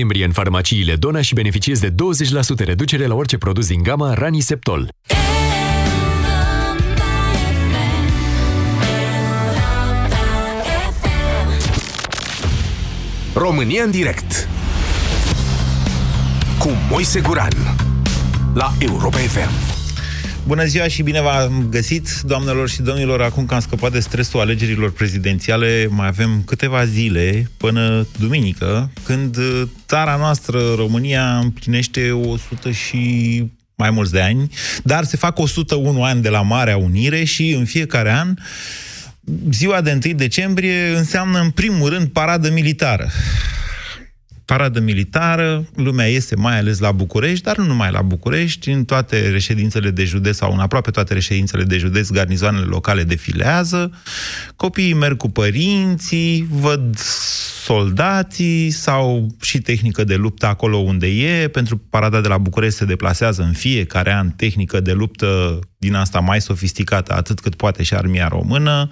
noiembrie în farmaciile Dona și beneficiezi de 20% reducere la orice produs din gama Raniseptol. România în direct. Cu Moise Guran. La Europa FM Bună ziua și bine v-am găsit, doamnelor și domnilor. Acum că am scăpat de stresul alegerilor prezidențiale, mai avem câteva zile până duminică, când țara noastră, România, împlinește 100 și mai mulți de ani, dar se fac 101 ani de la Marea Unire și în fiecare an ziua de 1 decembrie înseamnă în primul rând paradă militară paradă militară, lumea iese mai ales la București, dar nu numai la București, în toate reședințele de județ sau în aproape toate reședințele de județ, garnizoanele locale defilează, copiii merg cu părinții, văd soldații sau și tehnică de luptă acolo unde e. Pentru parada de la București se deplasează în fiecare an tehnică de luptă din asta mai sofisticată, atât cât poate și armia română.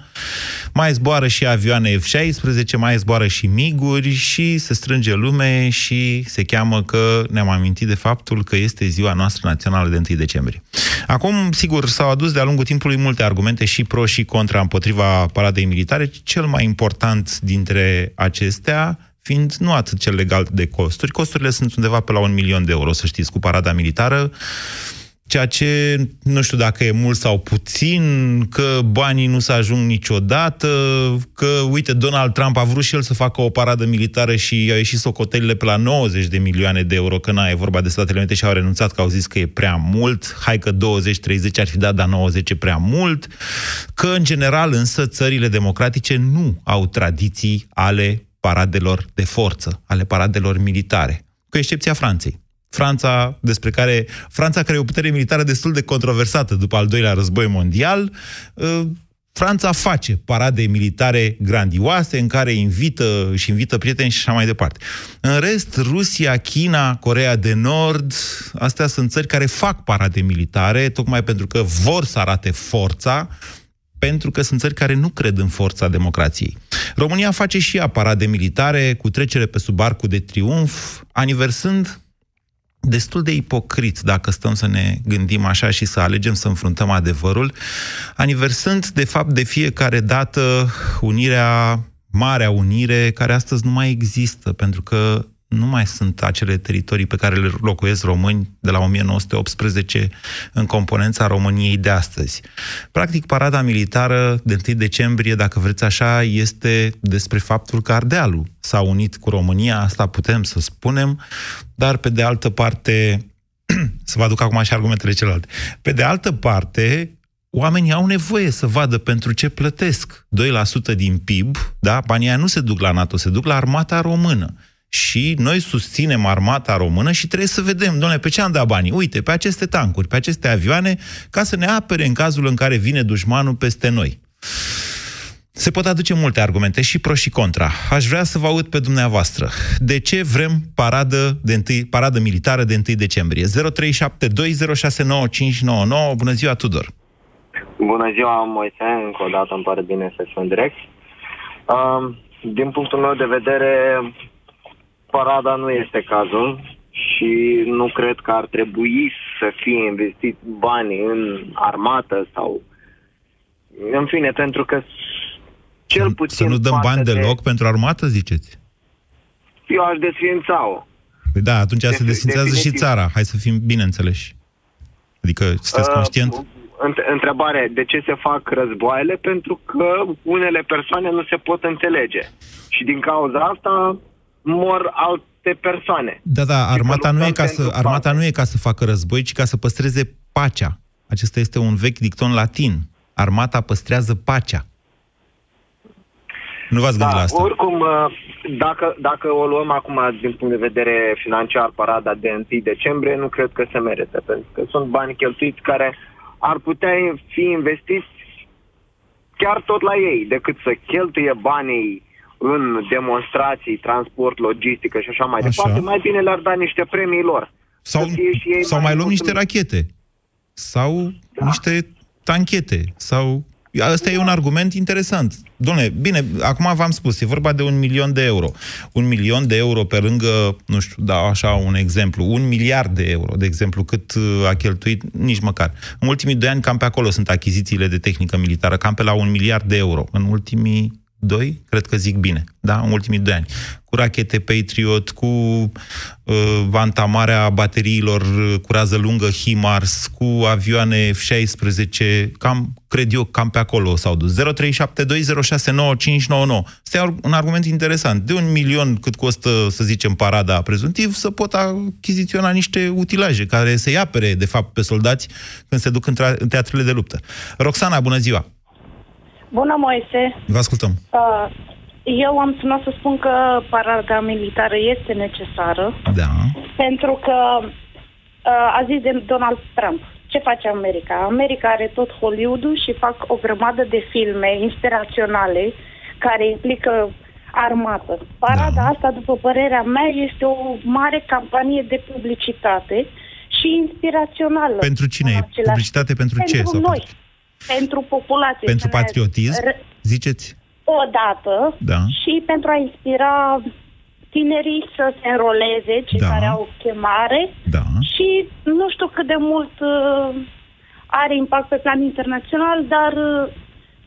Mai zboară și avioane F-16, mai zboară și miguri și se strânge lume și se cheamă că ne-am amintit de faptul că este ziua noastră națională de 1 decembrie. Acum, sigur, s-au adus de-a lungul timpului multe argumente și pro și contra împotriva paradei militare. Cel mai important dintre acestea fiind nu atât cel legal de costuri. Costurile sunt undeva pe la un milion de euro, să știți, cu parada militară ceea ce nu știu dacă e mult sau puțin, că banii nu se ajung niciodată, că, uite, Donald Trump a vrut și el să facă o paradă militară și a ieșit socotelile pe la 90 de milioane de euro, că n-a, e vorba de Statele Unite și au renunțat, că au zis că e prea mult, hai că 20-30 ar fi dat, dar 90 e prea mult, că, în general, însă, țările democratice nu au tradiții ale paradelor de forță, ale paradelor militare, cu excepția Franței. Franța, despre care, Franța care e o putere militară destul de controversată după al doilea război mondial, uh, Franța face parade militare grandioase în care invită și invită prieteni și așa mai departe. În rest, Rusia, China, Corea de Nord, astea sunt țări care fac parade militare, tocmai pentru că vor să arate forța, pentru că sunt țări care nu cred în forța democrației. România face și ea parade militare cu trecere pe sub arcul de triumf, aniversând destul de ipocrit dacă stăm să ne gândim așa și să alegem să înfruntăm adevărul, aniversând de fapt de fiecare dată unirea, Marea Unire, care astăzi nu mai există, pentru că nu mai sunt acele teritorii pe care le locuiesc români de la 1918 în componența României de astăzi. Practic, parada militară de 1 decembrie, dacă vreți așa, este despre faptul că Ardealul s-a unit cu România, asta putem să spunem, dar pe de altă parte, să vă aduc acum și argumentele celelalte, pe de altă parte, oamenii au nevoie să vadă pentru ce plătesc 2% din PIB, da? Banii nu se duc la NATO, se duc la armata română și noi susținem armata română și trebuie să vedem, domnule, pe ce am dat banii? Uite, pe aceste tancuri, pe aceste avioane, ca să ne apere în cazul în care vine dușmanul peste noi. Se pot aduce multe argumente, și pro și contra. Aș vrea să vă aud pe dumneavoastră. De ce vrem paradă, de întâi, paradă militară de 1 decembrie? 0372069599. Bună ziua, Tudor! Bună ziua, Moise! Încă o dată îmi pare bine să fiu în direct. Uh, din punctul meu de vedere, parada nu este cazul și nu cred că ar trebui să fie investit bani în armată sau... În fine, pentru că cel puțin... Să nu dăm bani de... deloc pentru armată, ziceți? Eu aș desființa-o. Păi da, atunci se desfințează și țara. Hai să fim bine înțeleși. Adică sunteți uh, conștient? întrebare, de ce se fac războaiele? Pentru că unele persoane nu se pot înțelege. Și din cauza asta mor alte persoane. Da, da, armata nu, e ca să, armata nu e ca să facă război, ci ca să păstreze pacea. Acesta este un vechi dicton latin. Armata păstrează pacea. Nu v-ați gândit da, la asta? Oricum, uh, dacă, dacă o luăm acum din punct de vedere financiar, parada de 1 decembrie, nu cred că se merită, pentru că sunt bani cheltuiți care ar putea fi investiți chiar tot la ei, decât să cheltuie banii în demonstrații, transport, logistică și așa mai așa. departe, mai bine le-ar da niște premii lor. Sau, și ei sau mai luăm niște rachete. Sau da. niște tanchete. Sau Asta e un argument interesant. Domnule, bine, acum v-am spus, e vorba de un milion de euro. Un milion de euro pe lângă, nu știu, da, așa un exemplu, un miliard de euro, de exemplu, cât uh, a cheltuit, nici măcar. În ultimii doi ani, cam pe acolo sunt achizițiile de tehnică militară, cam pe la un miliard de euro. În ultimii doi, cred că zic bine, da, în ultimii doi ani cu rachete Patriot, cu uh, vantamarea bateriilor uh, cu rază lungă HIMARS, cu avioane F-16, cam, cred eu, cam pe acolo s-au dus. 0372069599. Asta e un argument interesant. De un milion cât costă, să zicem, parada prezuntiv, să pot achiziționa niște utilaje care să-i apere, de fapt, pe soldați când se duc în, în teatrele de luptă. Roxana, bună ziua! Bună, Moise! Vă ascultăm! Uh, eu am sunat să spun că parada militară este necesară. Da. Pentru că uh, a zis de Donald Trump. Ce face America? America are tot Hollywood-ul și fac o grămadă de filme inspiraționale care implică armată. Parada da. asta, după părerea mea, este o mare campanie de publicitate și inspirațională. Pentru cine e? Publicitate pentru, pentru ce? Pentru noi. Pentru populație. Pentru patriotism? Ziceți? o dată da. și pentru a inspira tinerii să se înroleze, cei da. care au chemare da. și nu știu cât de mult uh, are impact pe plan internațional, dar uh,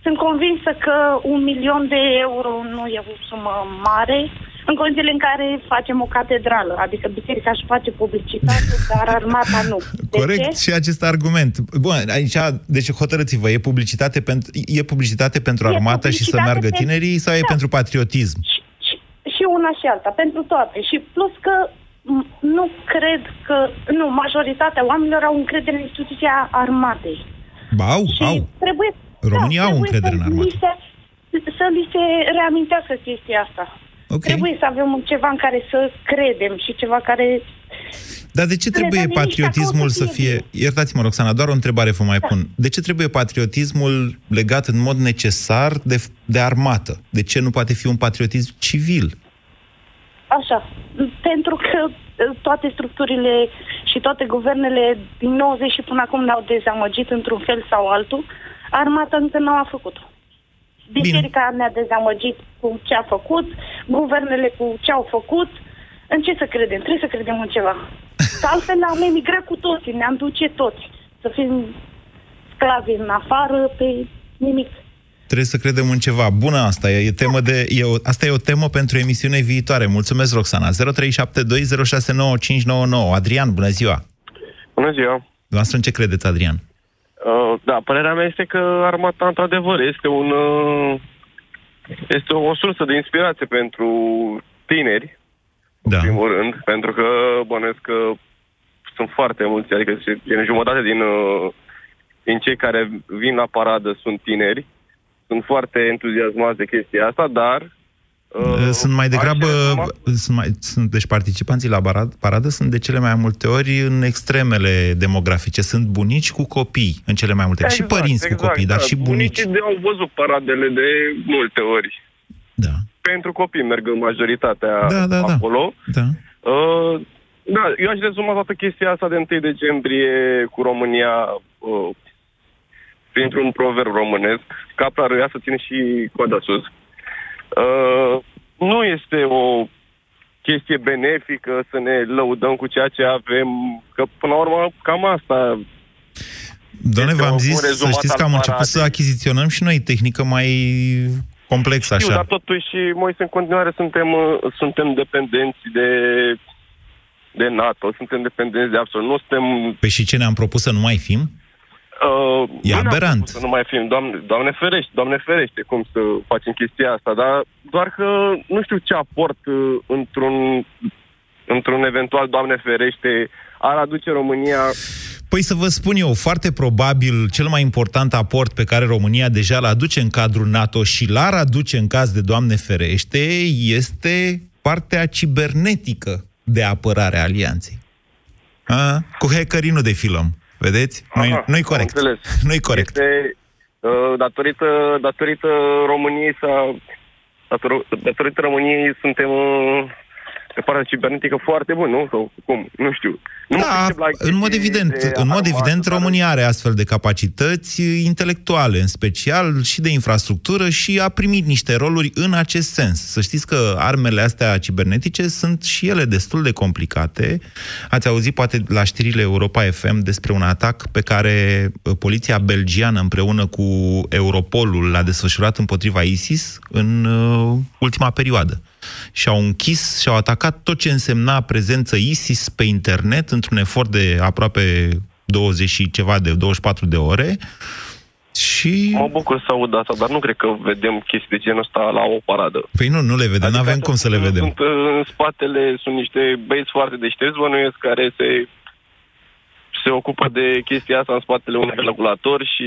sunt convinsă că un milion de euro nu e o sumă mare în condițiile în care facem o catedrală, adică biserica își face publicitate, dar armata nu. De Corect ce? și acest argument. Bun, aici, deci hotărâți-vă, e publicitate pentru, e publicitate pentru e armată publicitate și să meargă pentru... tinerii sau da. e pentru patriotism? Și, și, și una și alta, pentru toate. Și plus că nu cred că, nu, majoritatea oamenilor au încredere în instituția armatei. Ba, au, și au. Trebuie, România da, au încredere în armată. Se, să li se reamintească chestia asta. Okay. Trebuie să avem ceva în care să credem și ceva care... Dar de ce trebuie patriotismul să fie... Iertați-mă, Roxana, doar o întrebare vă mai da. pun. De ce trebuie patriotismul legat în mod necesar de, de armată? De ce nu poate fi un patriotism civil? Așa. Pentru că uh, toate structurile și toate guvernele din 90 și până acum ne-au dezamăgit într-un fel sau altul. Armata încă nu a făcut-o. Biserica Bine. ne-a dezamăgit cu ce a făcut, guvernele cu ce au făcut. În ce să credem? Trebuie să credem în ceva. Că altfel am emigrat cu toții, ne-am duce toți. Să fim sclavi în afară pe nimic. Trebuie să credem în ceva. Bună asta, e, e temă de, e o, asta e o temă pentru emisiune viitoare. Mulțumesc, Roxana. 0372069599. Adrian, bună ziua! Bună ziua! Dumneavoastră în ce credeți, Adrian? Uh, da, părerea mea este că armata, într-adevăr, este un... Uh, este o sursă de inspirație pentru tineri, da. în primul rând, pentru că bănesc că sunt foarte mulți, adică în jumătate din, uh, din cei care vin la paradă sunt tineri, sunt foarte entuziasmați de chestia asta, dar Uh, sunt mai degrabă, sunt mai, sunt, deci participanții la parad, paradă sunt de cele mai multe ori în extremele demografice. Sunt bunici cu copii în cele mai multe ori. Exact, și părinți exact, cu copii, da. dar și bunici. Bunicii au văzut paradele de multe ori. Da. Pentru copii merg în majoritatea da, da, da. acolo. Da. Uh, da, eu aș rezuma toată chestia asta de 1 decembrie cu România uh, printr-un proverb românesc. Capra răia să ține și coada sus. Uh, nu este o chestie benefică să ne lăudăm cu ceea ce avem, că până la urmă cam asta Doamne, v-am zis, să știți că am început să achiziționăm și noi tehnică mai complexă, așa. dar totuși, noi în continuare suntem, uh, suntem dependenți de, de NATO, suntem dependenți de absolut, nu suntem... Păi și ce ne-am propus să nu mai fim? Uh, e aberant. Să nu mai fim, doamne, doamne ferește, doamne ferește cum să facem chestia asta, dar doar că nu știu ce aport uh, într-un, într-un eventual, doamne ferește, ar aduce România Păi să vă spun eu, foarte probabil cel mai important aport pe care România deja l aduce în cadrul NATO și l-ar aduce în caz de Doamne ferește, este partea cibernetică de apărare a alianței. A? Cu hackerii nu defilăm. Vedeți? Nu-i, nu-i corect. Nu-i corect. Este, uh, datorită, datorită României sau datorită României suntem uh, pe partea cibernetică foarte bun, nu? Sau cum? Nu știu. Nu da, în mod evident, în mod evident România are astfel de capacități intelectuale, în special și de infrastructură și a primit niște roluri în acest sens. Să știți că armele astea cibernetice sunt și ele destul de complicate. Ați auzit poate la știrile Europa FM despre un atac pe care uh, poliția belgiană împreună cu Europolul l-a desfășurat împotriva ISIS în uh, ultima perioadă și-au închis și-au atacat tot ce însemna prezență ISIS pe internet într-un efort de aproape 20 și ceva de 24 de ore și... Mă bucur să aud asta, dar nu cred că vedem chestii de genul ăsta la o paradă. Păi nu, nu le vedem, adică nu avem cum să le vedem. Sunt, în spatele sunt niște băieți foarte deștepți, bănuiesc, care se, se ocupă de chestia asta în spatele unui regulator și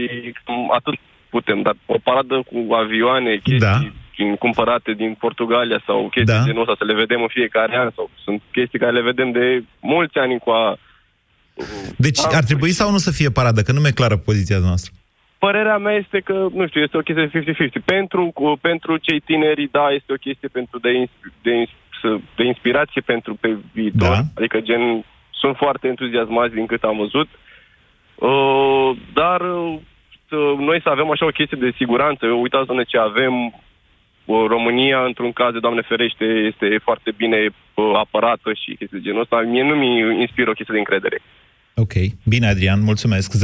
atât putem, dar o paradă cu avioane, chestii da din, cumpărate din Portugalia sau chestii da. genul ăsta, să le vedem în fiecare an sau sunt chestii care le vedem de mulți ani a... Deci ar trebui sau nu să fie paradă? Că nu mi-e clară poziția noastră. Părerea mea este că, nu știu, este o chestie de 50-50. Pentru, pentru cei tineri, da, este o chestie pentru de, de, de inspirație pentru pe viitor. Da. Adică, gen, sunt foarte entuziasmați din cât am văzut. Uh, dar uh, noi să avem așa o chestie de siguranță, uitați-ne ce avem, România, într-un caz de Doamne ferește, este foarte bine apărată și chestii de genul ăsta. Mie nu mi inspiră o chestie de încredere. Ok. Bine, Adrian, mulțumesc. 0372069599.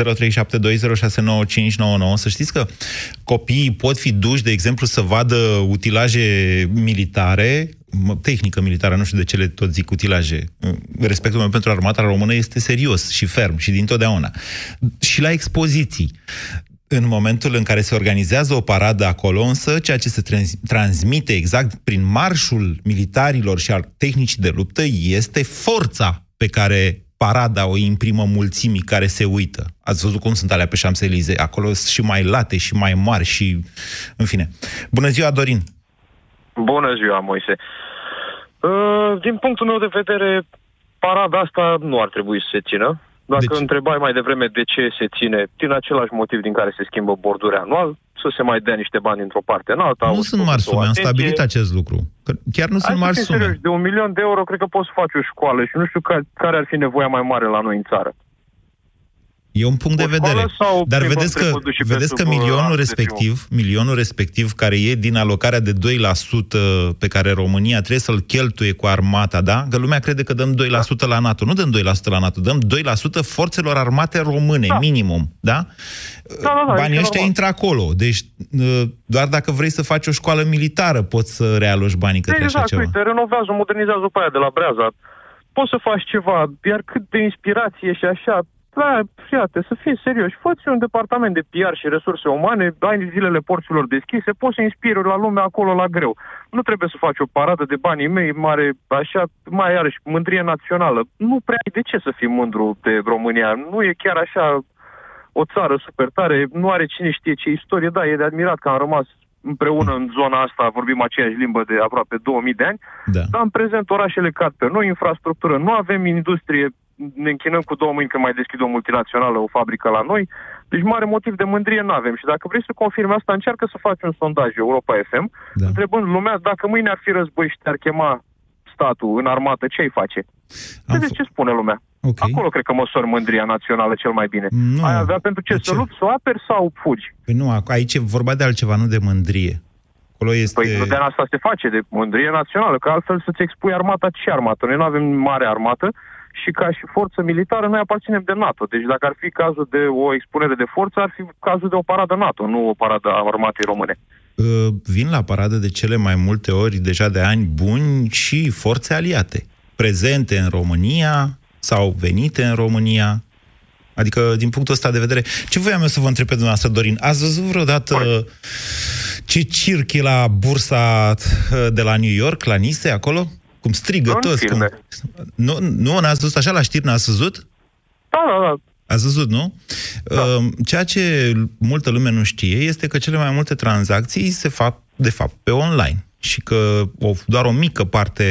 Să știți că copiii pot fi duși, de exemplu, să vadă utilaje militare, tehnică militară, nu știu de ce le tot zic utilaje. Respectul meu pentru armata română este serios și ferm și dintotdeauna. Și la expoziții în momentul în care se organizează o paradă acolo, însă ceea ce se trans- transmite exact prin marșul militarilor și al tehnicii de luptă este forța pe care parada o imprimă mulțimii care se uită. Ați văzut cum sunt alea pe Champs-Élysées? Acolo sunt și mai late și mai mari și... În fine. Bună ziua, Dorin! Bună ziua, Moise! Uh, din punctul meu de vedere, parada asta nu ar trebui să se țină. Dacă deci... întrebai mai devreme de ce se ține, din același motiv din care se schimbă borduri anual, să se mai dea niște bani într-o parte în alta. Nu sunt mari sume, am stabilit acest lucru. Că chiar nu sunt mari sume. Serios, de un milion de euro cred că poți să faci o școală și nu știu care ar fi nevoia mai mare la noi în țară. E un punct de vedere. Dar vedeți că, vedeți că milionul respectiv, milionul respectiv care e din alocarea de 2% pe care România trebuie să-l cheltuie cu armata, da? Că lumea crede că dăm 2% la NATO. Nu dăm 2% la NATO, dăm 2% forțelor armate române, da. minimum, da? Da, da, da, Banii ăștia intră acolo. Deci, ă, doar dacă vrei să faci o școală militară, poți să realoci banii către exact, așa ceva. Uite, renovează, modernizează pe aia de la Breaza. Poți să faci ceva, iar cât de inspirație și așa, da, fiate, să fii serios. Fă-ți un departament de PR și resurse umane, ai zilele porților deschise, poți să inspiri la lume acolo la greu. Nu trebuie să faci o paradă de banii mei mare, așa, mai iarăși, mândrie națională. Nu prea ai de ce să fii mândru de România. Nu e chiar așa o țară super tare, nu are cine știe ce istorie, da, e de admirat că am rămas împreună în zona asta, vorbim aceeași limbă de aproape 2000 de ani, da. dar în prezent orașele cad pe noi, infrastructură, nu avem industrie ne închinăm cu două mâini că mai deschid o multinațională, o fabrică la noi. Deci mare motiv de mândrie nu avem. Și dacă vrei să confirmi asta, încearcă să faci un sondaj Europa FM, da. întrebând lumea dacă mâine ar fi război și te-ar chema statul în armată, ce ai face? Vedeți ce spune lumea. Okay. Acolo cred că măsori mândria națională cel mai bine. Nu. Ai avea pentru ce? De să ce? lupți, să o aperi sau fugi? Păi nu, aici e vorba de altceva, nu de mândrie. Acolo este... Păi nu de asta se face, de mândrie națională, că altfel să-ți expui armata ce armată. Noi nu avem mare armată, și ca și forță militară noi aparținem de NATO. Deci dacă ar fi cazul de o expunere de forță, ar fi cazul de o paradă NATO, nu o paradă a armatei române. Uh, vin la paradă de cele mai multe ori, deja de ani buni, și forțe aliate, prezente în România sau venite în România. Adică, din punctul ăsta de vedere, ce voiam eu să vă întreb pe dumneavoastră, Dorin? Ați văzut vreodată Bun. ce circ e la bursa uh, de la New York, la Nice, acolo? Cum strigă toți. Cum... Nu, nu, n-ați văzut așa la știri, n-ați văzut? Da, da, da. Ați văzut, nu? Da. Uh, ceea ce multă lume nu știe este că cele mai multe tranzacții se fac, de fapt, pe online și că o, doar o mică parte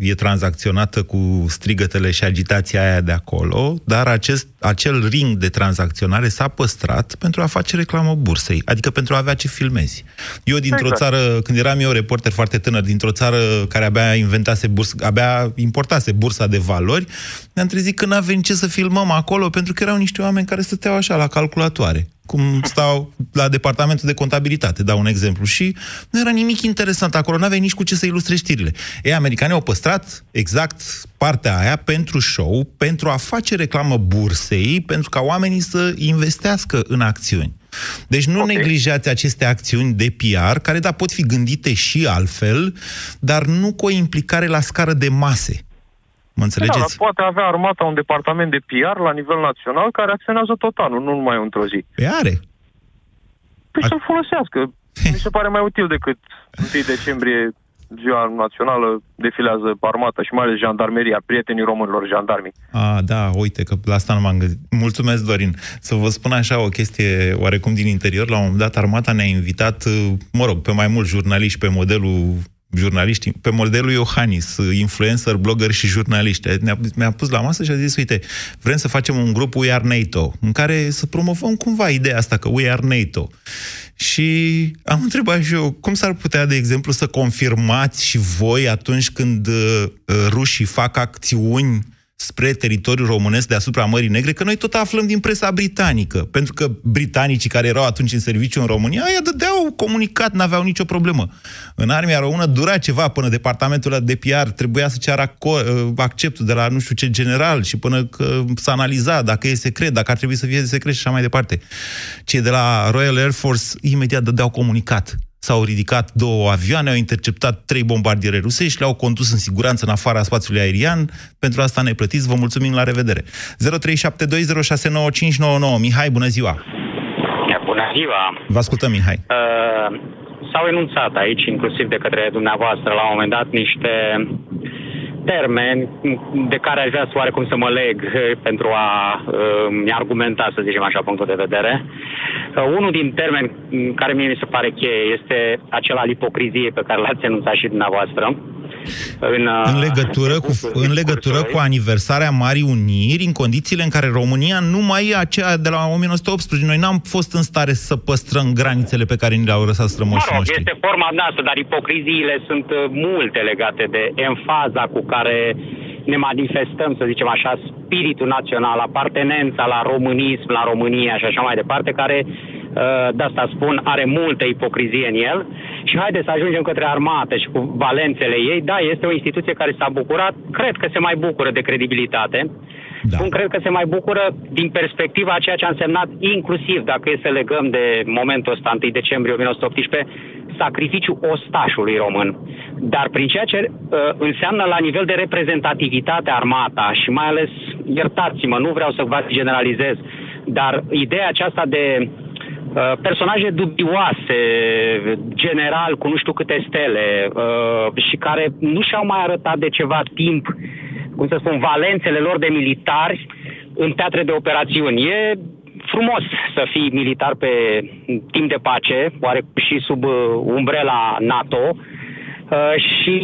e tranzacționată cu strigătele și agitația aia de acolo, dar acest, acel ring de tranzacționare s-a păstrat pentru a face reclamă bursei, adică pentru a avea ce filmezi. Eu dintr-o exact. țară, când eram eu reporter foarte tânăr, dintr-o țară care abia inventase burs, abia importase bursa de valori, ne-am trezit că n-avem ce să filmăm acolo, pentru că erau niște oameni care stăteau așa la calculatoare cum stau la departamentul de contabilitate, dau un exemplu, și nu era nimic interesant acolo, nu aveai nici cu ce să ilustre știrile. Ei, americanii au păstrat exact partea aia pentru show, pentru a face reclamă bursei, pentru ca oamenii să investească în acțiuni. Deci nu okay. neglijați aceste acțiuni de PR, care, da, pot fi gândite și altfel, dar nu cu o implicare la scară de mase. Mă înțelegeți? Da, poate avea armata un departament de PR la nivel național care acționează tot anul, nu numai într-o zi. Păi are. Păi A... să folosească. Mi se pare mai util decât 1 decembrie ziua națională defilează armata și mai ales jandarmeria, prietenii românilor jandarmii. A, da, uite că la asta nu m-am gândit. Mulțumesc, Dorin. Să vă spun așa o chestie oarecum din interior. La un moment dat armata ne-a invitat, mă rog, pe mai mulți jurnaliști pe modelul jurnaliști, pe modelul Iohannis, influencer, blogger și jurnaliști. Ne-a, mi-a pus la masă și a zis, uite, vrem să facem un grup We Are NATO, în care să promovăm cumva ideea asta că We Are NATO. Și am întrebat și eu, cum s-ar putea, de exemplu, să confirmați și voi atunci când uh, rușii fac acțiuni spre teritoriul românesc deasupra Mării Negre, că noi tot aflăm din presa britanică. Pentru că britanicii care erau atunci în serviciu în România, aia dădeau comunicat, n-aveau nicio problemă. În armia română dura ceva până departamentul de PR trebuia să ceară ă, acceptul de la nu știu ce general și până că s-a analizat dacă e secret, dacă ar trebui să fie secret și așa mai departe. Cei de la Royal Air Force imediat dădeau comunicat s-au ridicat două avioane, au interceptat trei bombardiere rusești, le-au condus în siguranță în afara spațiului aerian. Pentru asta ne plătiți, vă mulțumim, la revedere. 0372069599. Mihai, bună ziua! Bună ziua! Vă ascultăm, Mihai. Uh, s-au enunțat aici, inclusiv de către dumneavoastră, la un moment dat, niște termeni de care aș vrea să oarecum să mă leg eh, pentru a uh, argumenta, să zicem așa, punctul de vedere. Uh, unul din termeni care mie mi se pare cheie este acela al ipocriziei pe care l-ați enunțat și dumneavoastră. În, uh, în legătură, cu, în legătură cu aniversarea Marii Uniri, în condițiile în care România nu mai e aceea de la 1918. Noi n-am fost în stare să păstrăm granițele pe care ni le-au lăsat strămoșii mă rog, noștri. este forma noastră, dar ipocriziile sunt uh, multe legate de enfaza cu care ne manifestăm, să zicem așa, spiritul național, apartenența la românism, la România și așa mai departe, care Uh, de asta spun, are multă ipocrizie în el și haideți să ajungem către armată și cu valențele ei. Da, este o instituție care s-a bucurat, cred că se mai bucură de credibilitate. Da. Spun, cred că se mai bucură din perspectiva a ceea ce a însemnat, inclusiv dacă e să legăm de momentul ăsta, 1 decembrie 1918, sacrificiu ostașului român. Dar prin ceea ce uh, înseamnă la nivel de reprezentativitate armata și mai ales, iertați-mă, nu vreau să vă generalizez, dar ideea aceasta de Uh, personaje dubioase, general cu nu știu câte stele uh, și care nu și-au mai arătat de ceva timp, cum să spun, valențele lor de militari în teatre de operațiuni. E frumos să fii militar pe timp de pace, oare și sub uh, umbrela NATO, Uh, și,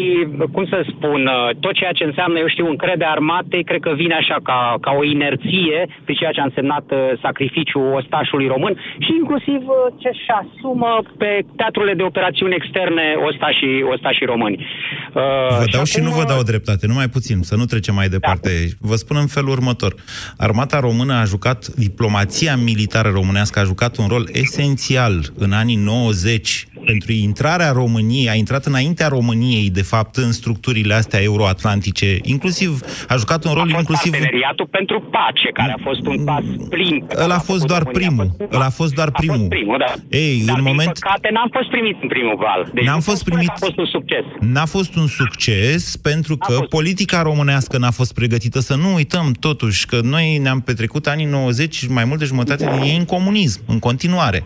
cum să spun, uh, tot ceea ce înseamnă, eu știu, încredere armatei, cred că vine așa ca, ca o inerție pe ceea ce a însemnat uh, sacrificiul ostașului român și inclusiv ce și asumă pe teatrurile de operațiuni externe ostașii, ostașii români. Vă dau și, și nu vă dau dreptate, numai puțin, să nu trecem mai departe. Da. Vă spun în felul următor. Armata română a jucat, diplomația militară românească a jucat un rol esențial în anii 90 pentru intrarea României, a intrat înaintea României, de fapt, în structurile astea euroatlantice, inclusiv, a jucat un rol a fost inclusiv... parteneriatul pentru pace, care a fost un pas plin. Ăla a fost doar primul. Ăla a fost doar primul. A fost primul, da. Ei, Dar, în din moment... păcate, n-am fost primit în primul val. Deci N-am nu fost pot spune primit- că A fost un succes. N-a fost un succes pentru că politica românească n-a fost pregătită. Să nu uităm totuși că noi ne-am petrecut anii 90 și mai mult de jumătate din ei în comunism, în continuare.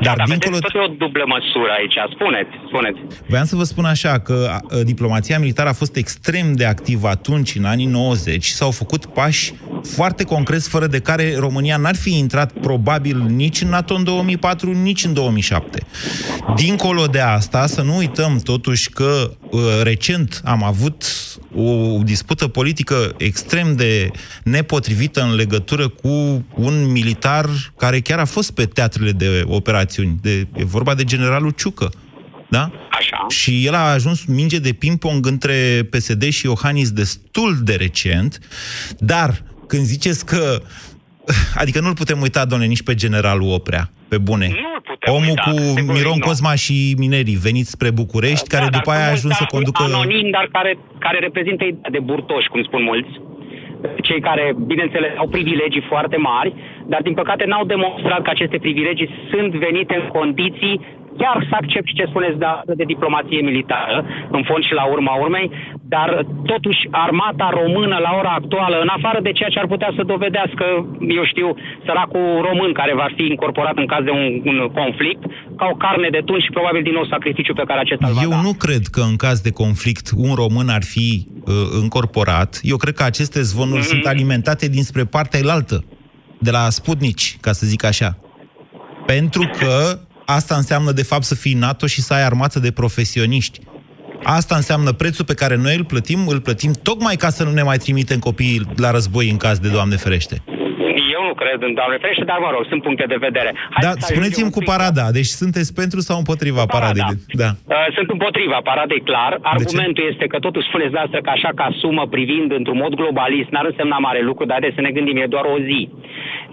Dar da, dincolo... vedeți, tot e o dublă măsură aici. Spuneți, spuneți. Vreau să vă spun așa că a, a, diplomația militară a fost extrem de activă atunci, în anii 90, și s-au făcut pași foarte concreți, fără de care România n-ar fi intrat probabil nici în NATO în 2004, nici în 2007. Dincolo de asta, să nu uităm totuși că uh, recent am avut o dispută politică extrem de nepotrivită în legătură cu un militar care chiar a fost pe teatrele de operațiuni. De, e vorba de generalul Ciucă. Da? Așa. Și el a ajuns minge de ping-pong între PSD și Iohannis destul de recent, dar când ziceți că Adică nu-l putem uita, doamne, nici pe generalul Oprea, pe bune. Nu putem Omul uita, cu sigur, Miron nu. Cosma și minerii veniți spre București, care Da, dar după aia a sunt ajuns să mulți conducă... Anonim, dar care, care reprezintă ideea de burtoși, cum spun mulți. Cei care, bineînțeles, au privilegii foarte mari, dar din păcate n-au demonstrat că aceste privilegii sunt venite în condiții chiar să accept ce spuneți de, de diplomație militară, în fond și la urma urmei, dar totuși armata română la ora actuală, în afară de ceea ce ar putea să dovedească, eu știu, săracul român care va fi incorporat în caz de un, un conflict, ca o carne de tun și probabil din nou sacrificiu pe care acesta îl va Eu da. nu cred că în caz de conflict un român ar fi uh, încorporat. Eu cred că aceste zvonuri Mhm. sunt alimentate dinspre partea elaltă, de la Sputnici, ca să zic așa. Pentru că asta înseamnă de fapt să fii NATO și să ai armată de profesioniști. Asta înseamnă prețul pe care noi îl plătim, îl plătim tocmai ca să nu ne mai trimitem copiii la război în caz de Doamne ferește. Eu nu cred în Doamne ferește, dar mă rog, sunt puncte de vedere. Hai Da, să spuneți-mi ajungem cu un pic- parada. Deci sunteți pentru sau împotriva paradei? Da. Uh, Sunt împotriva paradei, clar. Argumentul este că totuși spuneți dumneavoastră că așa ca sumă privind într-un mod globalist n-ar însemna mare lucru, dar haideți să ne gândim, e doar o zi.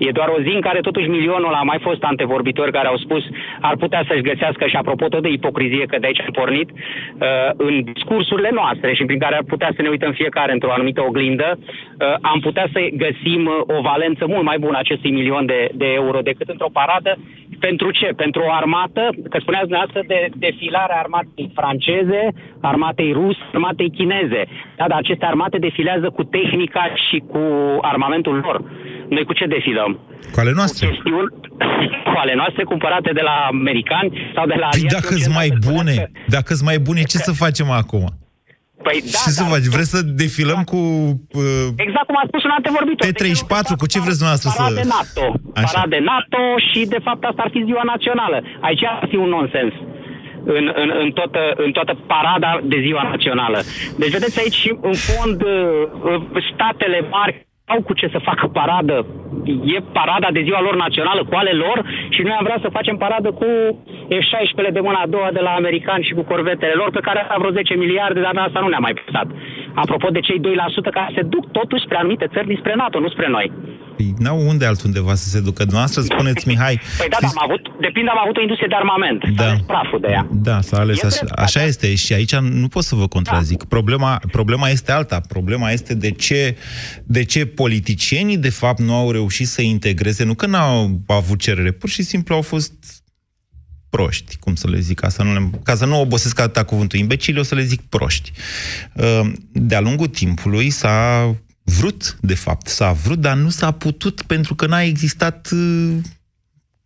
E doar o zi în care totuși milionul a mai fost antevorbitori care au spus ar putea să-și găsească și apropo tot de ipocrizie, că de aici am pornit, uh, în discursurile noastre și prin care ar putea să ne uităm fiecare într-o anumită oglindă, uh, am putea să găsim uh, o valență mult mai bună a acestui milion de, de euro decât într-o paradă. Pentru ce? Pentru o armată, că spuneați dumneavoastră de defilarea armatei franceze, armatei ruse, armatei chineze. Da, dar aceste armate defilează cu tehnica și cu armamentul lor. Noi cu ce defilăm? Cu ale noastre. Chestiuni cu ale noastre cumpărate de la americani sau de la Păi aliați dacă-s occidentali. mai bune, dacă-s mai bune, ce să facem acum? Păi da, Ce să dar- faci? Vreți să defilăm cu... Uh, Exact cum a spus un antevorbitor. T-34? Cu ce vreți dumneavoastră să... Parade NATO. Așa. Parade NATO și, de fapt, asta ar fi ziua națională. Aici ar fi un nonsens. În, în, în, toată, în toată parada de ziua națională. Deci, vedeți aici, în fond, uh, statele mari au cu ce să facă paradă. E parada de ziua lor națională cu ale lor și noi am vrea să facem paradă cu F-16 de mâna a doua de la americani și cu corvetele lor, pe care au vreo 10 miliarde, dar asta nu ne-a mai păsat. Apropo de cei 2% care se duc totuși spre anumite țări dinspre NATO, nu spre noi. Păi, n-au unde altundeva să se ducă. Dumneavoastră spuneți, Mihai... Păi da, dar am avut, de pildă am avut o industrie de armament. Da. S-a ales praful de ea. Da, s-a ales E așa. dreptate. Așa este și aici nu pot să vă contrazic. Problema, problema este alta. Problema este de ce, de ce politicienii de fapt nu au reușit să integreze, nu că n-au avut cerere, pur și simplu au fost proști, cum să le zic, ca să nu, le, ca să nu obosesc atâta cuvântul imbecili, o să le zic proști. Uh, De-a lungul timpului s-a vrut, de fapt, s-a vrut, dar nu s-a putut pentru că n-a existat uh,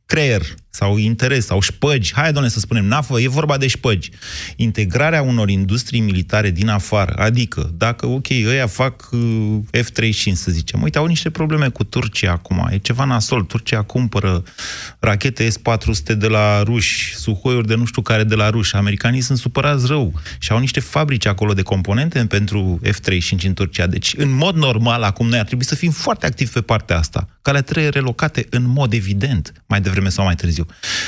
creier sau interes sau șpăgi. Hai, doamne, să spunem, nafă, e vorba de șpăgi. Integrarea unor industrii militare din afară, adică, dacă, ok, ăia fac uh, F-35, să zicem, uite, au niște probleme cu Turcia acum, e ceva nasol, Turcia cumpără rachete S-400 de la ruși, suhoiuri de nu știu care de la ruși, americanii sunt supărați rău și au niște fabrici acolo de componente pentru F-35 în Turcia. Deci, în mod normal, acum noi ar trebui să fim foarte activi pe partea asta, care trebuie relocate în mod evident, mai devreme sau mai târziu.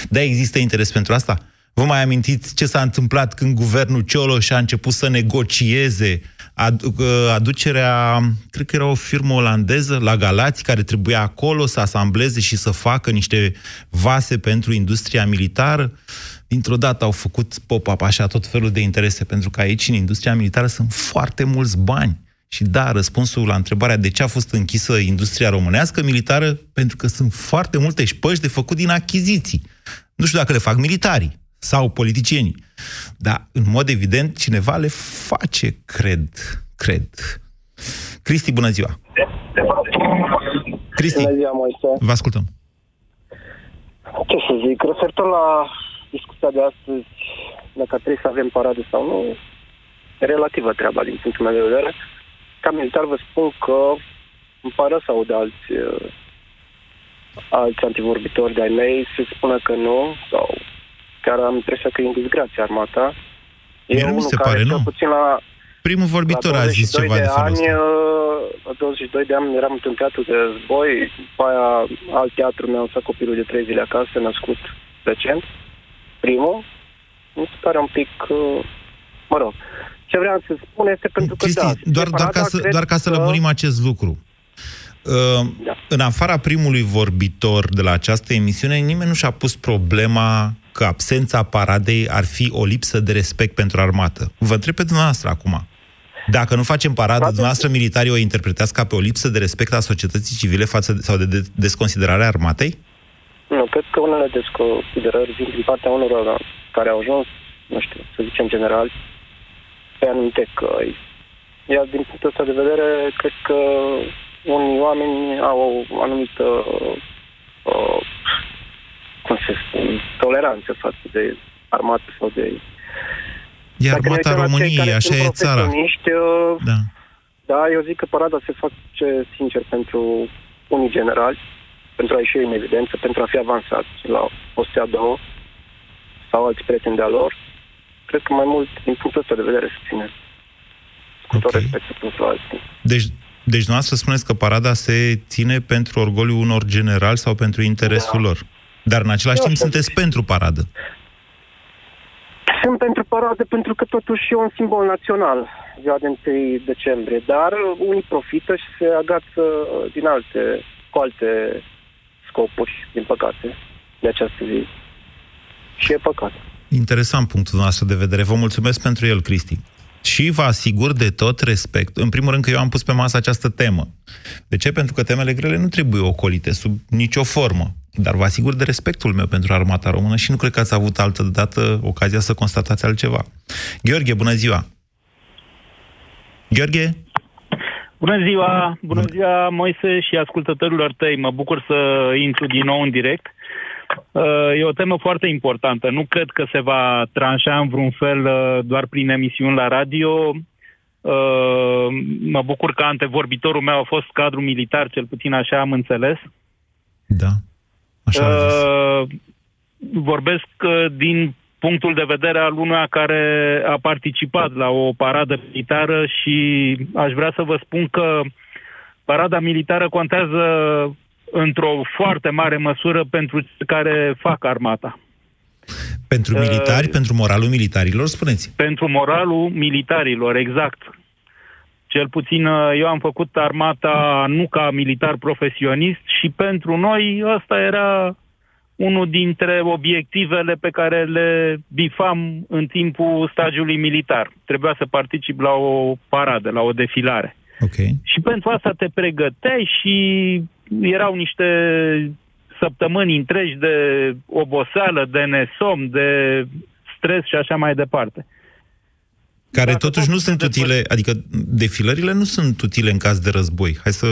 Da, există interes pentru asta? Vă mai amintiți ce s-a întâmplat când guvernul Cioloș a început să negocieze adu- uh, aducerea, cred că era o firmă olandeză, la Galați, care trebuia acolo să asambleze și să facă niște vase pentru industria militară? dintr-o dată au făcut pop-up așa tot felul de interese, pentru că aici, în industria militară, sunt foarte mulți bani. Și da, răspunsul la întrebarea de ce a fost închisă industria românească militară, pentru că sunt foarte multe șpăși de făcut din achiziții. Nu știu dacă le fac militarii sau politicienii, dar în mod evident cineva le face, cred, cred. Cristi, bună ziua! Cristi, bună ziua, Moise. vă ascultăm. Ce să zic, referitor la discuția de astăzi, dacă trebuie să avem parade sau nu, e relativă treaba din punctul meu de vedere. Ca militar vă spun că îmi pare să aud alți, uh, alți antivorbitori de-ai mei să spună că nu, sau chiar am impresia că e în disgrație armata. Mie nu mi se pare, nu. Puțin la, Primul vorbitor a zis ceva de, de felul ani, ăsta. 22 de ani eram într-un teatru de război, după aia alt teatru mi-a lăsat copilul de 3 zile acasă, născut recent, primul. Mi se pare un pic, uh, mă rog, ce vreau să spun este pentru că, Cristi, da, doar, doar, ca să, doar ca să că... lămurim acest lucru. Uh, da. În afara primului vorbitor de la această emisiune, nimeni nu și-a pus problema că absența paradei ar fi o lipsă de respect pentru armată. Vă întreb pe dumneavoastră acum. Dacă nu facem paradă, dumneavoastră militarii o interpretați ca pe o lipsă de respect a societății civile față de, sau de, de desconsiderare a armatei? Nu, cred că unele desconsiderări vin din partea unor care au ajuns, nu știu, să zicem general, pe anumite căi. Iar din punctul ăsta de vedere, cred că unii oameni au o anumită uh, cum se spune, toleranță față de armată sau de E armata României, așa e țara. Uh, da. da, eu zic că parada se face, sincer, pentru unii generali, pentru a ieși în evidență, pentru a fi avansați la postea două sau alți prieteni de-a lor. Cred că mai mult, din punctul ăsta de vedere, se ține. Cu okay. tot respectul pentru alții. Deci, deci noastră spuneți că parada se ține pentru orgoliu unor generali sau pentru interesul da. lor. Dar în același eu timp sunteți pentru paradă. Sunt pentru paradă pentru că totuși e un simbol național, ziua de 1 decembrie, dar unii profită și se agață din alte, cu alte scopuri, din păcate, de această zi. Și e păcat. Interesant punctul nostru de vedere. Vă mulțumesc pentru el, Cristi. Și vă asigur de tot respect. În primul rând că eu am pus pe masă această temă. De ce? Pentru că temele grele nu trebuie ocolite sub nicio formă. Dar vă asigur de respectul meu pentru armata română și nu cred că ați avut altă dată ocazia să constatați altceva. Gheorghe, bună ziua! Gheorghe? Bună ziua! Bună ziua, Moise și ascultătorilor tăi. Mă bucur să intru din nou în direct. Uh, e o temă foarte importantă. Nu cred că se va tranșa în vreun fel uh, doar prin emisiuni la radio. Uh, mă bucur că antevorbitorul meu a fost cadru militar, cel puțin așa am înțeles. Da. Așa uh, vorbesc uh, din punctul de vedere al unuia care a participat la o paradă militară și aș vrea să vă spun că parada militară contează într-o foarte mare măsură pentru cei care fac armata. Pentru militari, uh, pentru moralul militarilor, spuneți? Pentru moralul militarilor, exact. Cel puțin uh, eu am făcut armata nu ca militar profesionist și pentru noi ăsta era unul dintre obiectivele pe care le bifam în timpul stagiului militar. Trebuia să particip la o paradă, la o defilare. Okay. Și pentru asta te pregăteai și erau niște săptămâni întregi de oboseală, de nesom, de stres și așa mai departe. Care Dacă totuși nu sunt utile, adică defilările nu sunt utile în caz de război. Hai să...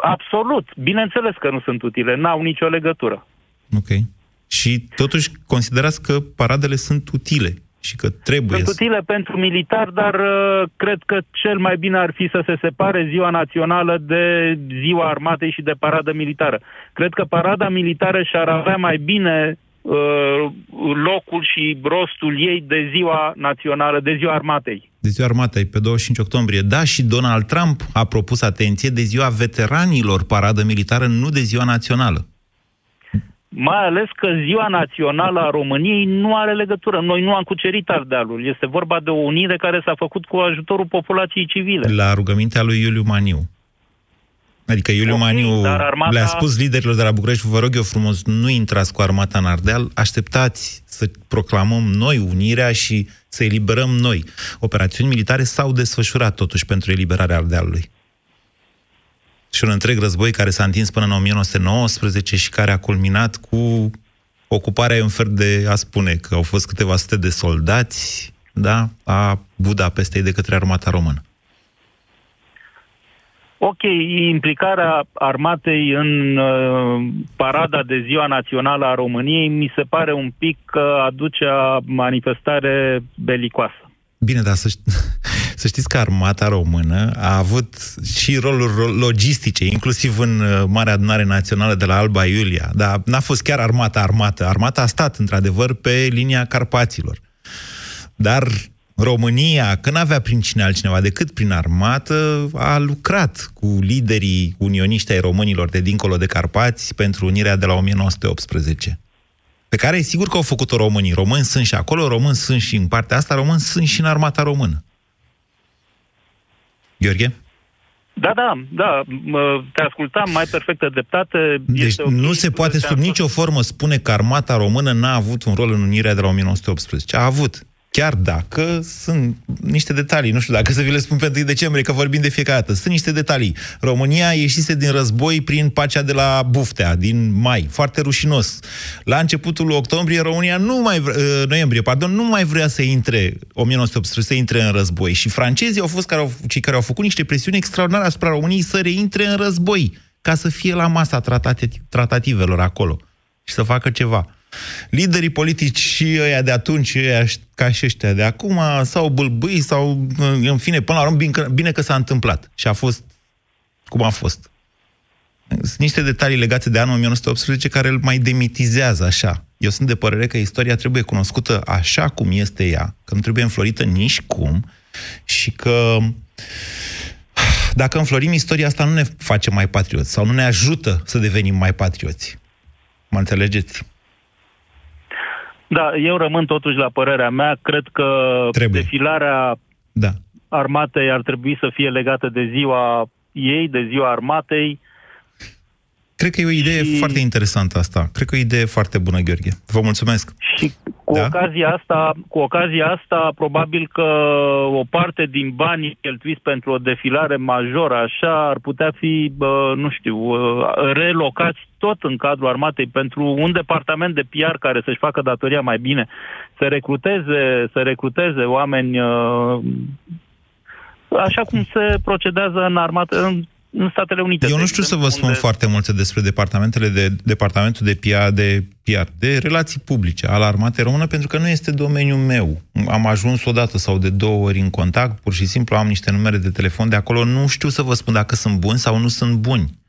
Absolut. Bineînțeles că nu sunt utile. N-au nicio legătură. Ok. Și totuși considerați că paradele sunt utile și că trebuie Sunt să... utile pentru militar, dar uh, cred că cel mai bine ar fi să se separe ziua națională de ziua armatei și de parada militară. Cred că parada militară și-ar avea mai bine Uh, locul și rostul ei de ziua națională, de ziua armatei. De ziua armatei, pe 25 octombrie. Da, și Donald Trump a propus atenție de ziua veteranilor, paradă militară, nu de ziua națională. Mai ales că ziua națională a României nu are legătură. Noi nu am cucerit Ardealul. Este vorba de o unire care s-a făcut cu ajutorul populației civile. La rugămintea lui Iuliu Maniu. Adică Iuliu okay, Maniu armata... le-a spus liderilor de la București, vă rog eu frumos, nu intrați cu armata în Ardeal, așteptați să proclamăm noi unirea și să eliberăm noi. Operațiuni militare s-au desfășurat totuși pentru eliberarea Ardealului. Și un întreg război care s-a întins până în 1919 și care a culminat cu ocuparea în fel de a spune că au fost câteva sute de soldați da, a Budapestei de către armata română. Ok, implicarea armatei în uh, parada de ziua națională a României mi se pare un pic că aduce a manifestare belicoasă. Bine, dar să, să știți că armata română a avut și roluri logistice, inclusiv în uh, Marea Adunare Națională de la Alba Iulia, dar n-a fost chiar armata armată. Armata a stat, într-adevăr, pe linia Carpaților. Dar România, că n-avea prin cine altcineva decât prin armată, a lucrat cu liderii unioniști ai românilor de dincolo de Carpați pentru unirea de la 1918. Pe care sigur că au făcut-o românii. Români sunt și acolo, români sunt și în partea asta, români sunt și în armata română. Gheorghe? Da, da, da, te ascultam mai perfectă dreptate. Deci este nu se poate sub nicio formă spune că armata română n-a avut un rol în unirea de la 1918. A avut. Chiar dacă sunt niște detalii, nu știu dacă să vi le spun pe 1 decembrie, că vorbim de fiecare dată. Sunt niște detalii. România ieșise din război prin pacea de la Buftea, din mai. Foarte rușinos. La începutul octombrie, România nu mai vre, uh, noiembrie, pardon, nu mai vrea să intre, 1918, să intre în război. Și francezii au fost care au, cei care au făcut niște presiuni extraordinare asupra României să reintre în război, ca să fie la masa tratativelor acolo și să facă ceva. Liderii politici și ăia de atunci, ăia ca și ăștia de acum, sau bâlbâi, sau, în fine, până la urmă, bine, bine că s-a întâmplat. Și a fost cum a fost. Sunt niște detalii legate de anul 1918 care îl mai demitizează așa. Eu sunt de părere că istoria trebuie cunoscută așa cum este ea, că nu trebuie înflorită nici cum și că dacă înflorim istoria asta nu ne face mai patrioți sau nu ne ajută să devenim mai patrioți. Mă înțelegeți? Da, eu rămân totuși la părerea mea. Cred că Trebuie. defilarea da. armatei ar trebui să fie legată de ziua ei, de ziua armatei. Cred că e o idee și... foarte interesantă asta. Cred că e o idee foarte bună, Gheorghe. Vă mulțumesc. Și cu, da? ocazia asta, cu ocazia asta, probabil că o parte din banii cheltuiți pentru o defilare majoră, așa, ar putea fi, nu știu, relocați tot în cadrul armatei pentru un departament de PR care să-și facă datoria mai bine, să recruteze, să recruteze oameni așa cum se procedează în armată, în în Statele Unite. Eu nu știu să vă spun unde... foarte multe despre departamentele de, departamentul de PR, de PR, de relații publice al armatei română, pentru că nu este domeniul meu. Am ajuns odată sau de două ori în contact, pur și simplu am niște numere de telefon de acolo, nu știu să vă spun dacă sunt buni sau nu sunt buni.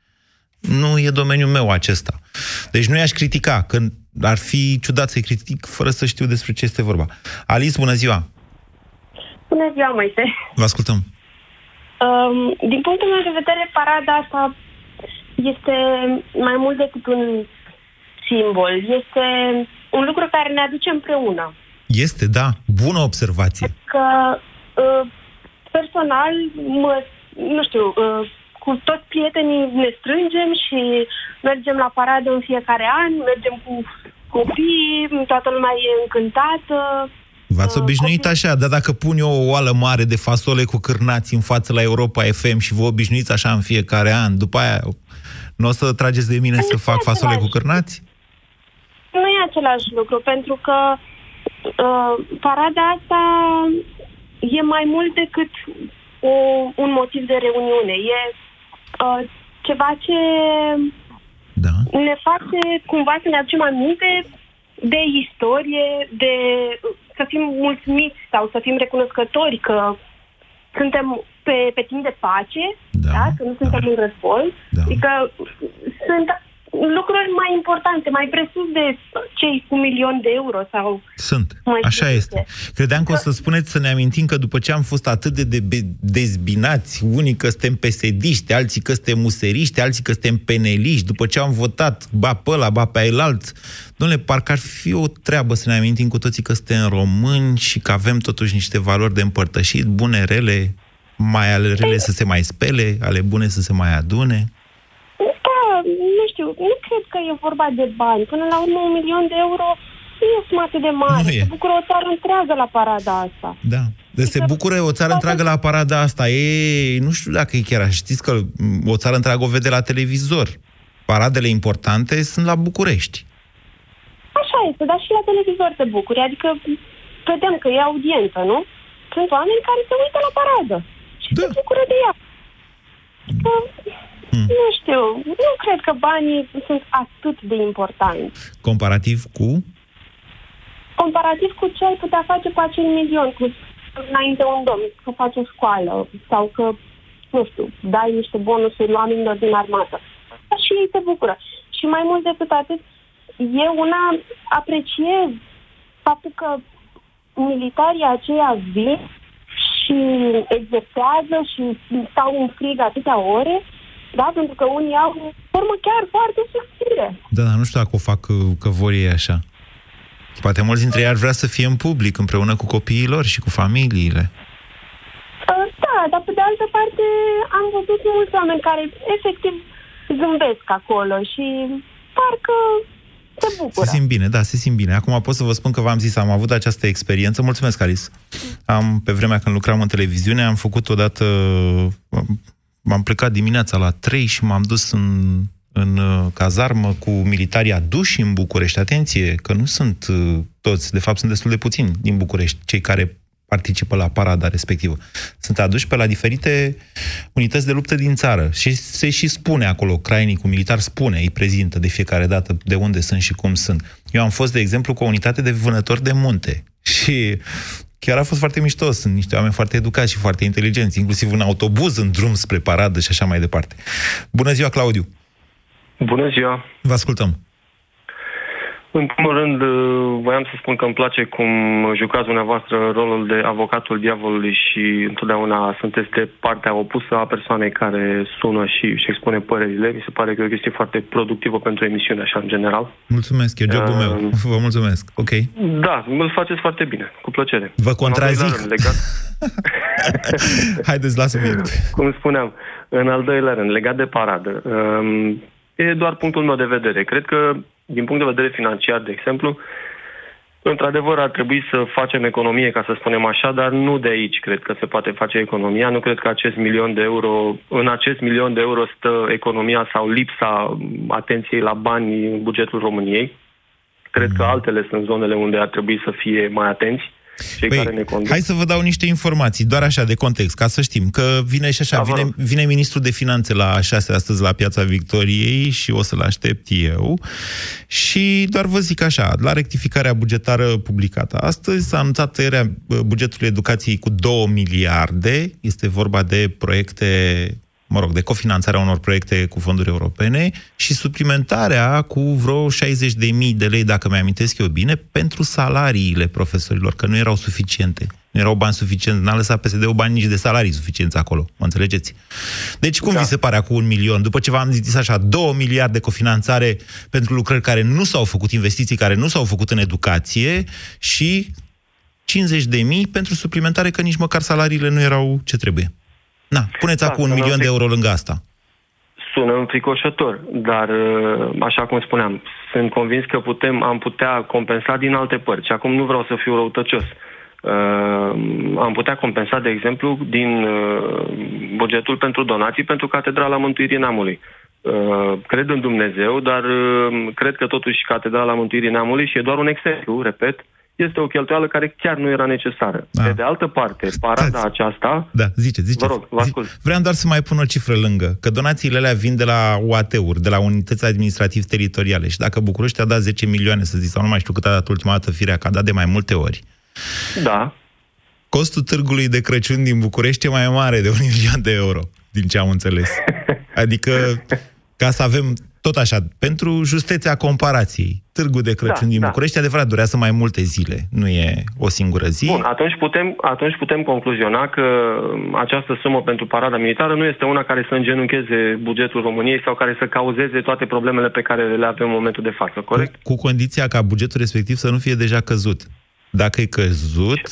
Nu e domeniul meu acesta. Deci nu i-aș critica, că ar fi ciudat să-i critic fără să știu despre ce este vorba. Alice, bună ziua! Bună ziua, Moise! Vă ascultăm! Um, din punctul meu de vedere, parada asta este mai mult decât un simbol. Este un lucru care ne aduce împreună. Este, da. Bună observație. Că uh, personal, mă, nu știu, uh, cu toți prietenii ne strângem și mergem la paradă în fiecare an, mergem cu copii, toată lumea e încântată. V-ați uh, obișnuit copii... așa, dar dacă pun eu o oală mare de fasole cu cârnați în față la Europa FM și vă obișnuiți așa în fiecare an, după aia nu o să trageți de mine să fac fasole cu cârnați? Nu e același lucru, pentru că uh, parada asta e mai mult decât o, un motiv de reuniune. E uh, ceva ce da. ne face cumva să ne aducem aminte de istorie, de să fim mulțumiți sau să fim recunoscători că suntem pe, pe timp de pace, da, da? că nu suntem da. în război. Da. Adică sunt lucruri mai importante, mai presus de cei cu milion de euro sau... Sunt, așa este. Credeam că o să spuneți să ne amintim că după ce am fost atât de, de dezbinați, unii că suntem pesediști, alții că suntem museriști, alții că suntem peneliști, după ce am votat ba pe ăla, ba pe alt, domnule, parcă ar fi o treabă să ne amintim cu toții că suntem români și că avem totuși niște valori de împărtășit, bune, rele, mai ale rele să se mai spele, ale bune să se mai adune. Cred că e vorba de bani. Până la urmă, un milion de euro nu e o sumă atât de mare. Nu e. Se bucură o țară întreagă la parada asta. Da. Deci se bucură o țară întreagă la parada asta. E, nu știu dacă e chiar așa. Știți că m, o țară întreagă o vede la televizor. Paradele importante sunt la București. Așa este, dar și la televizor te bucuri. Adică vedem că e audiență, nu? Sunt oameni care se uită la paradă și da. se bucură de ea. Că, Hmm. Nu știu, nu cred că banii sunt atât de importanti. Comparativ cu... Comparativ cu ce ai putea face cu acel milion, cu înainte un domn, că faci o școală sau că, nu știu, dai niște bonusuri oamenilor din armată. Dar și ei se bucură. Și mai mult decât atât, eu una apreciez faptul că militarii aceia vin și exersează și stau în frig atâtea ore, da, pentru că unii au o formă chiar foarte subțire. Da, dar nu știu dacă o fac uh, că vor ei așa. Poate mulți dintre ei ar vrea să fie în public, împreună cu copiii lor și cu familiile. Uh, Da, dar pe de altă parte am văzut mulți oameni care efectiv zâmbesc acolo și parcă se bucură. Se simt bine, da, se simt bine. Acum pot să vă spun că v-am zis, am avut această experiență. Mulțumesc, Alice. Am, pe vremea când lucram în televiziune, am făcut odată... M-am plecat dimineața la 3 și m-am dus în, în uh, cazarmă cu militarii aduși în București. Atenție, că nu sunt uh, toți, de fapt sunt destul de puțini din București, cei care participă la parada respectivă. Sunt aduși pe la diferite unități de luptă din țară și se și spune acolo, crainicul militar spune, îi prezintă de fiecare dată de unde sunt și cum sunt. Eu am fost, de exemplu, cu o unitate de vânători de munte și chiar a fost foarte mișto, sunt niște oameni foarte educați și foarte inteligenți, inclusiv în autobuz, în drum spre paradă și așa mai departe. Bună ziua, Claudiu! Bună ziua! Vă ascultăm! În primul rând, uh, voiam să spun că îmi place cum jucați dumneavoastră rolul de avocatul diavolului și întotdeauna sunteți de partea opusă a persoanei care sună și își expune părerile. Mi se pare că e o chestie foarte productivă pentru emisiune, așa, în general. Mulțumesc, e jobul Uh, meu. Vă mulțumesc. Ok. Da, îl faceți foarte bine, cu plăcere. Vă În al contrazic. doilea rând, legat, Haideți la subiect. cum spuneam, în al doilea rând, legat de paradă, um, e doar punctul meu de vedere. Cred că, din punct de vedere financiar, de exemplu, într-adevăr ar trebui să facem economie, ca să spunem așa, dar nu de aici cred că se poate face economia. Nu cred că acest milion de euro, în acest milion de euro stă economia sau lipsa atenției la bani în bugetul României. Cred că altele sunt zonele unde ar trebui să fie mai atenți cei care ne conduc. Hai să vă dau niște informații, doar așa, de context, ca să știm că vine și așa, Da, vă vine, rog. vine ministrul de finanțe la 6 astăzi la Piața Victoriei și o să-l aștept eu. Și doar vă zic așa, la rectificarea bugetară publicată astăzi s-a anunțat tăierea bă, bugetului educației cu 2 miliarde. Este vorba de proiecte mă rog, de cofinanțarea unor proiecte cu fonduri europene și suplimentarea cu vreo 60.000 de lei, dacă mi-amintesc eu bine, pentru salariile profesorilor, că nu erau suficiente. Nu erau bani suficienți, n-a lăsat PSD-ul bani nici de salarii suficienți acolo, mă înțelegeți? Deci cum da. vi se pare acum un milion? După ce v-am zis așa, 2 miliarde cofinanțare pentru lucrări care nu s-au făcut, investiții care nu s-au făcut în educație și 50 de mii pentru suplimentare, că nici măcar salariile nu erau ce trebuie. Na, puneți Da, acum un sună milion de înfric- euro lângă asta. Sună înfricoșător, dar uh, așa cum spuneam, sunt convins că putem, am putea compensa din alte părți. Și acum nu vreau să fiu răutăcios. Uh, am putea compensa, de exemplu, din uh, bugetul pentru donații pentru Catedrala Mântuirii Neamului. Uh, cred în Dumnezeu, dar uh, cred că totuși Catedrala Mântuirii Neamului, și e doar un exemplu, repet, este o cheltuială care chiar nu era necesară. Da. Pe de altă parte, parada aceasta... Da, ziceți, ziceți. Vă rog, vă ascult. Vreau doar să mai pun o cifră lângă, că donațiile alea vin de la UAT-uri, de la unități administrativ-teritoriale și dacă București a dat 10 milioane, să zic, sau nu mai știu cât a dat ultima dată firea, că a dat de mai multe ori, Da. costul târgului de Crăciun din București e mai mare de un milion de euro, din ce am înțeles. Adică, ca să avem tot așa, pentru justețea comparației, târgul de Crăciun Da, din da. București, adevărat, durează mai multe zile, nu e o singură zi. Bun, atunci putem, atunci putem concluziona că această sumă pentru parada militară nu este una care să îngenuncheze bugetul României sau care să cauzeze toate problemele pe care le avem în momentul de față, corect? Cu condiția ca bugetul respectiv să nu fie deja căzut. Dacă e căzut,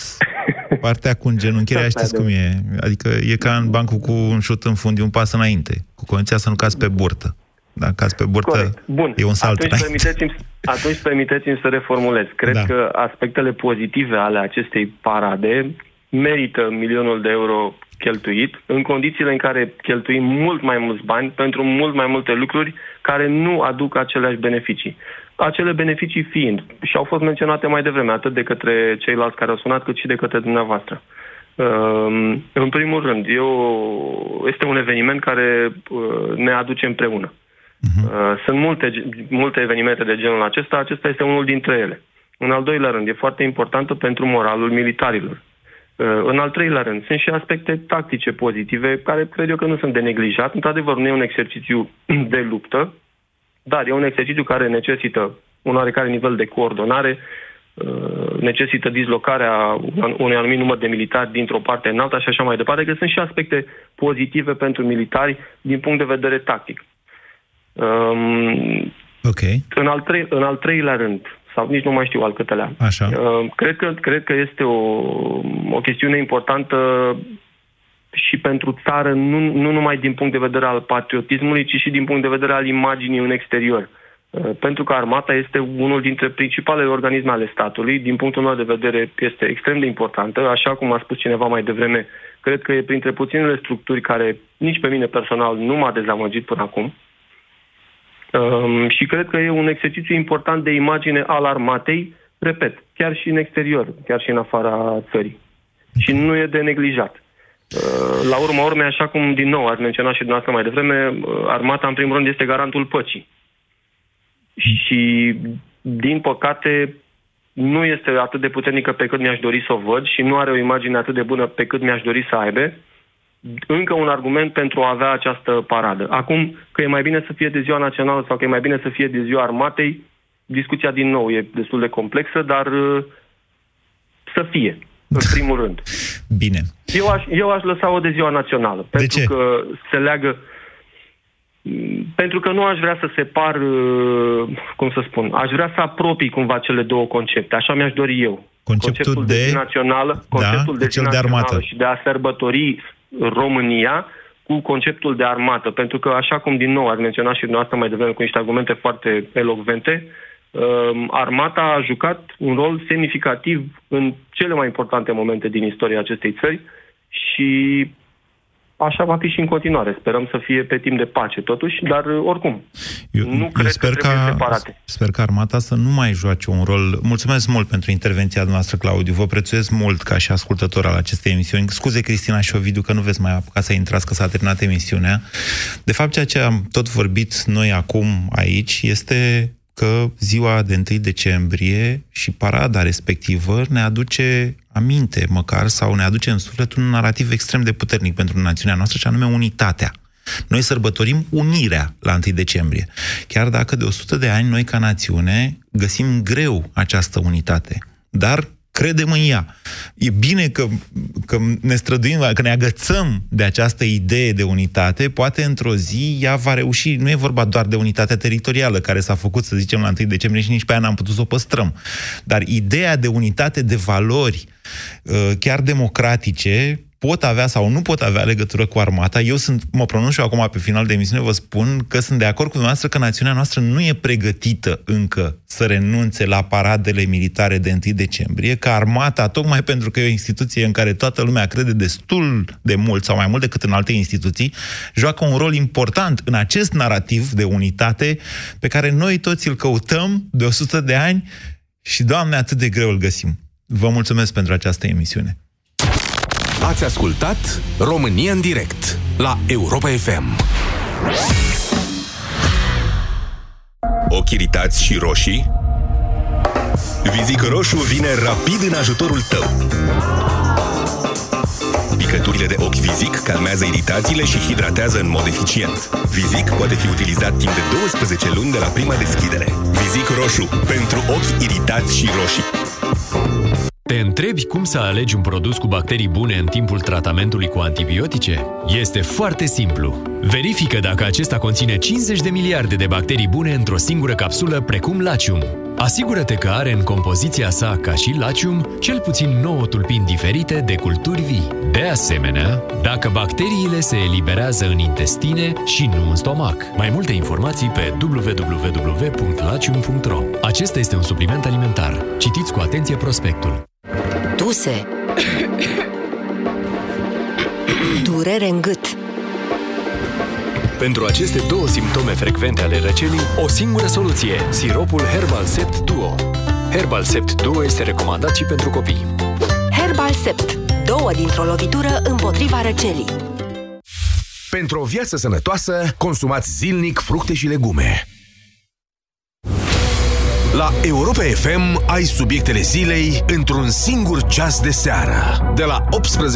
partea cu îngenunchirea Asta știți cum e. Adică e ca în bancul cu un șut în fund, e un pas înainte. Cu condiția să nu cazi pe burtă. Dacă ați pe burtă, Corect. Bun. e un salt. Atunci permiteți-mi, atunci permiteți-mi să reformulez. Cred da. că aspectele pozitive ale acestei parade merită milionul de euro cheltuit, în condițiile în care cheltuim mult mai mulți bani pentru mult mai multe lucruri care nu aduc aceleași beneficii. Acele beneficii fiind, și au fost menționate mai devreme, atât de către ceilalți care au sunat, cât și de către dumneavoastră. Ehm, în primul rând, eu, este un eveniment care uh, ne aduce împreună. Uh-huh. Sunt multe, multe evenimente de genul acesta, acesta este unul dintre ele. În al doilea rând, e foarte importantă pentru moralul militarilor. Uh, în al treilea rând, sunt și aspecte tactice pozitive, care cred eu că nu sunt de neglijat. Într-adevăr, nu e un exercițiu de luptă, dar e un exercițiu care necesită un oarecare nivel de coordonare, uh, necesită dislocarea unui anumit număr de militari dintr-o parte în alta și așa mai departe, că sunt și aspecte pozitive pentru militari din punct de vedere tactic. Um, okay. în, al trei, în al treilea rând, sau nici nu mai știu al câtelea. Așa. Uh, cred, că, cred că este o, o chestiune importantă și pentru țară, nu, nu numai din punct de vedere al patriotismului, ci și din punct de vedere al imaginii în exterior. Uh, pentru că armata este unul dintre principalele organisme ale statului, din punctul meu de vedere este extrem de importantă, așa cum a spus cineva mai devreme, cred că e printre puținele structuri care nici pe mine personal nu m-a dezamăgit până acum. Uh, Um, și cred că e un exercițiu important de imagine al armatei, repet, chiar și în exterior, chiar și în afara țării. Și nu e de neglijat. Uh, la urma urmei, așa cum din nou ați menționat și dumneavoastră mai devreme, uh, armata în primul rând este garantul păcii. Și din păcate nu este atât de puternică pe cât mi-aș dori să o văd și nu are o imagine atât de bună pe cât mi-aș dori să aibă încă un argument pentru a avea această paradă. Acum, că e mai bine să fie de ziua națională sau că e mai bine să fie de ziua armatei, discuția din nou e destul de complexă, dar uh, să fie, în primul rând. Bine. Eu aș, eu aș lăsa-o de ziua națională, de pentru ce? că se leagă pentru că nu aș vrea să separ, uh, cum să spun, aș vrea să apropii cumva cele două concepte. Așa mi-aș dori eu. Conceptul, conceptul de, de națională, conceptul da, de, cel de armată și de a sărbători România cu conceptul de armată. Pentru că, așa cum din nou ați menționat și dumneavoastră mai devreme cu niște argumente foarte elocvente, um, armata a jucat un rol semnificativ în cele mai importante momente din istoria acestei țări și așa va fi și în continuare. Sperăm să fie pe timp de pace, totuși, dar oricum, eu, nu eu cred sper că trebuie separate. Sper că armata să nu mai joace un rol. Mulțumesc mult pentru intervenția noastră, Claudiu. Vă prețuiesc mult ca și ascultător al acestei emisiuni. Scuze, Cristina și Ovidiu, că nu veți mai apuca să intrați, că s-a terminat emisiunea. De fapt, ceea ce am tot vorbit noi acum aici este că ziua de 1 decembrie și parada respectivă ne aduce aminte, măcar, sau ne aduce în suflet un narativ extrem de puternic pentru națiunea noastră, și anume unitatea. Noi sărbătorim unirea la 1 decembrie. Chiar dacă de 100 de ani noi ca națiune găsim greu această unitate. Dar credem în ea. E bine că, că ne străduim, că ne agățăm de această idee de unitate, poate într-o zi ea va reuși, nu e vorba doar de unitatea teritorială care s-a făcut, să zicem, la 1 decembrie și nici pe aia n-am putut să o păstrăm. Dar ideea de unitate de valori, uh, chiar democratice, pot avea sau nu pot avea legătură cu armata. Eu sunt, mă pronunț și eu acum pe final de emisiune, vă spun că sunt de acord cu dumneavoastră că națiunea noastră nu e pregătită încă să renunțe la paradele militare de 1 decembrie, că armata, tocmai pentru că e o instituție în care toată lumea crede destul de mult sau mai mult decât în alte instituții, joacă un rol important în acest narativ de unitate pe care noi toți îl căutăm de 100 de ani și, Doamne, atât de greu îl găsim. Vă mulțumesc pentru această emisiune. Ați ascultat România în direct la Europa FM. Ochi iritați și roșii? Vizic Roșu vine rapid în ajutorul tău. Picăturile de ochi Vizic calmează iritațiile și hidratează în mod eficient. Vizic poate fi utilizat timp de 12 luni de la prima deschidere. Vizic Roșu. Pentru ochi iritați și roșii. Te întrebi cum să alegi un produs cu bacterii bune în timpul tratamentului cu antibiotice? Este foarte simplu. Verifică dacă acesta conține 50 de miliarde de bacterii bune într-o singură capsulă, precum Lacium. Asigură-te că are în compoziția sa, ca și Lacium, cel puțin 9 tulpini diferite de culturi vii. De asemenea, dacă bacteriile se eliberează în intestine și nu în stomac. Mai multe informații pe www.lacium.ro Acesta este un supliment alimentar. Citiți cu atenție prospectul. Tuse Durere în gât Pentru aceste două simptome frecvente ale răcelii, o singură soluție, siropul Herbal Sept Duo. Herbal Sept Duo este recomandat și pentru copii. Herbal Sept Două dintr-o lovitură împotriva răcelii Pentru o viață sănătoasă, consumați zilnic fructe și legume. La Europa FM ai subiectele zilei într-un singur ceas de seară. De la 18